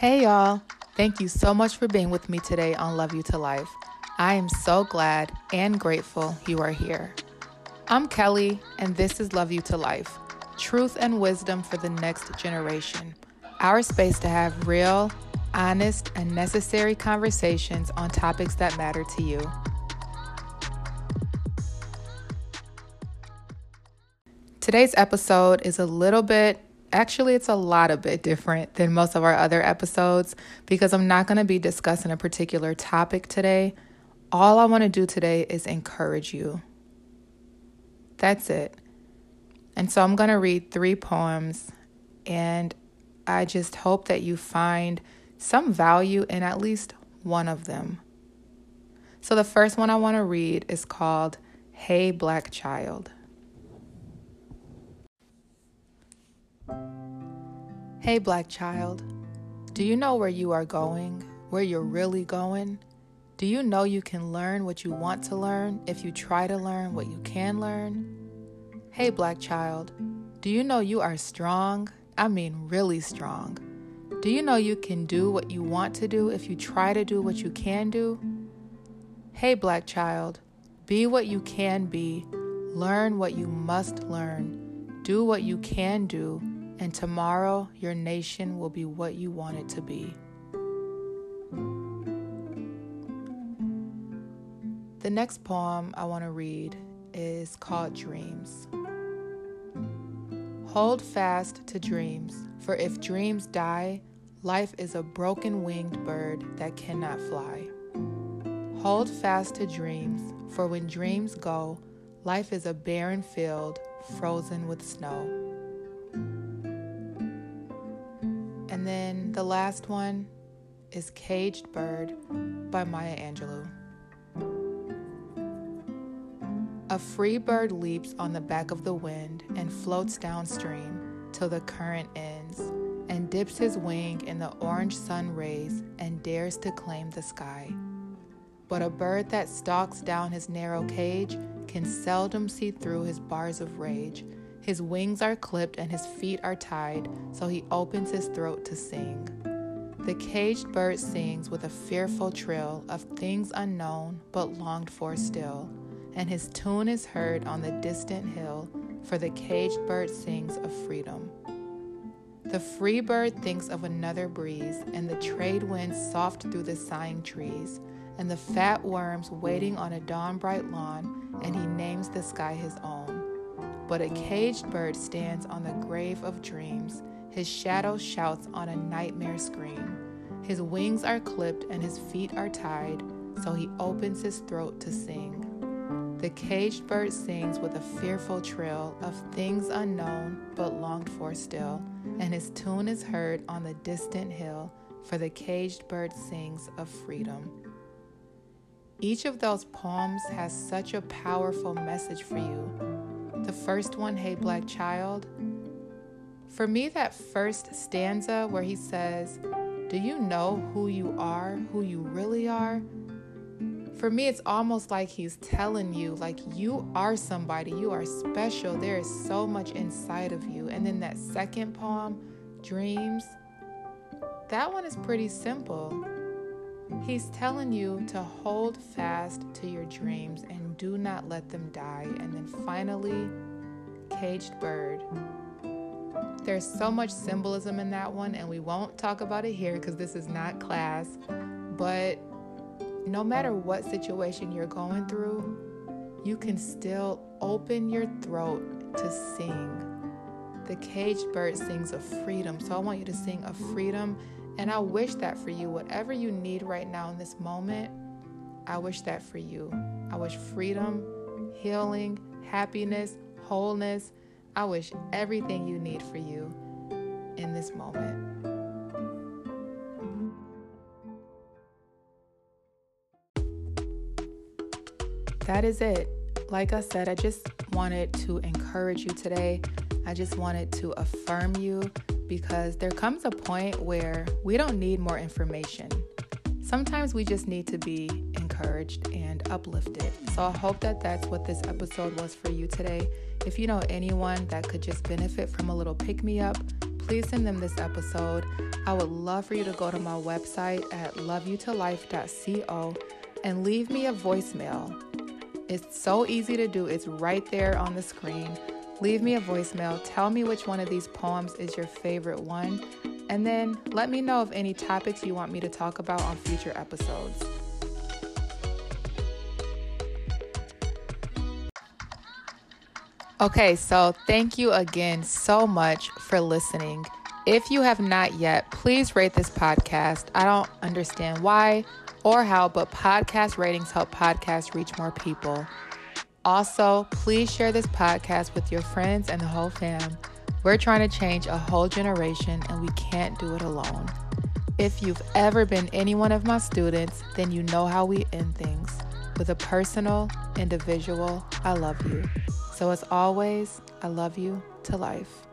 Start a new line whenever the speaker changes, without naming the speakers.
Hey, y'all. Thank you so much for being with me today on Love You to Life. I am so glad and grateful you are here. I'm Kelley, and this is Love You to Life truth and wisdom for the next generation. Our space to have real, honest, and necessary conversations on topics that matter to you. Today's episode is a little bit Actually, it's a lot a bit different than most of our other episodes because I'm not going to be discussing a particular topic today. All I want to do today is encourage you. That's it. And so I'm going to read three poems, and I just hope that you find some value in at least one of them. So the first one I want to read is called Hey Black Child. Hey, black child, do you know where you are going, where you're really going? Do you know you can learn what you want to learn if you try to learn what you can learn? Hey, black child, do you know you are strong? I mean, really strong. Do you know you can do what you want to do if you try to do what you can do? Hey, black child, be what you can be, learn what you must learn, do what you can do and tomorrow your nation will be what you want it to be. The next poem I want to read is called Dreams. Hold fast to dreams, for if dreams die, life is a broken winged bird that cannot fly. Hold fast to dreams, for when dreams go, life is a barren field frozen with snow. And then the last one is Caged Bird by Maya Angelou. A free bird leaps on the back of the wind and floats downstream till the current ends, and dips his wing in the orange sun rays and dares to claim the sky. But a bird that stalks down his narrow cage can seldom see through his bars of rage his wings are clipped and his feet are tied, so he opens his throat to sing. The caged bird sings with a fearful trill of things unknown but longed for still, and his tune is heard on the distant hill, for the caged bird sings of freedom. The free bird thinks of another breeze, and the trade winds soft through the sighing trees, and the fat worms waiting on a dawn bright lawn, and he names the sky his own. But a caged bird stands on the grave of dreams. His shadow shouts on a nightmare scream. His wings are clipped and his feet are tied, so he opens his throat to sing. The caged bird sings with a fearful trill of things unknown but longed for still, and his tune is heard on the distant hill, for the caged bird sings of freedom. Each of those poems has such a powerful message for you the first one, Hey Black Child, for me, that first stanza where he says, Do you know who you are, who you really are? For me, it's almost like he's telling you, like, you are somebody, you are special, there is so much inside of you. And then that second poem, Dreams, that one is pretty simple. He's telling you to hold fast to your dreams and do not let them die. And then finally, Caged Bird. There's so much symbolism in that one, and we won't talk about it here because this is not class. But no matter what situation you're going through, you can still open your throat to sing. The caged bird sings of freedom. So I want you to sing of freedom and I wish that for you. Whatever you need right now in this moment, I wish that for you. I wish freedom, healing, happiness, wholeness. I wish everything you need for you in this moment. That is it. Like I said, I just wanted to encourage you today. I just wanted to affirm you because there comes a point where we don't need more information. Sometimes we just need to be encouraged and uplifted. So I hope that that's what this episode was for you today. If you know anyone that could just benefit from a little pick me up, please send them this episode. I would love for you to go to my website at loveyoutolife.co and leave me a voicemail. It's so easy to do, it's right there on the screen. Leave me a voicemail. Tell me which one of these poems is your favorite one. And then let me know of any topics you want me to talk about on future episodes. Okay, so thank you again so much for listening. If you have not yet, please rate this podcast. I don't understand why or how, but podcast ratings help podcasts reach more people. Also, please share this podcast with your friends and the whole fam. We're trying to change a whole generation and we can't do it alone. If you've ever been any one of my students, then you know how we end things with a personal, individual, I love you. So, as always, I love you to life.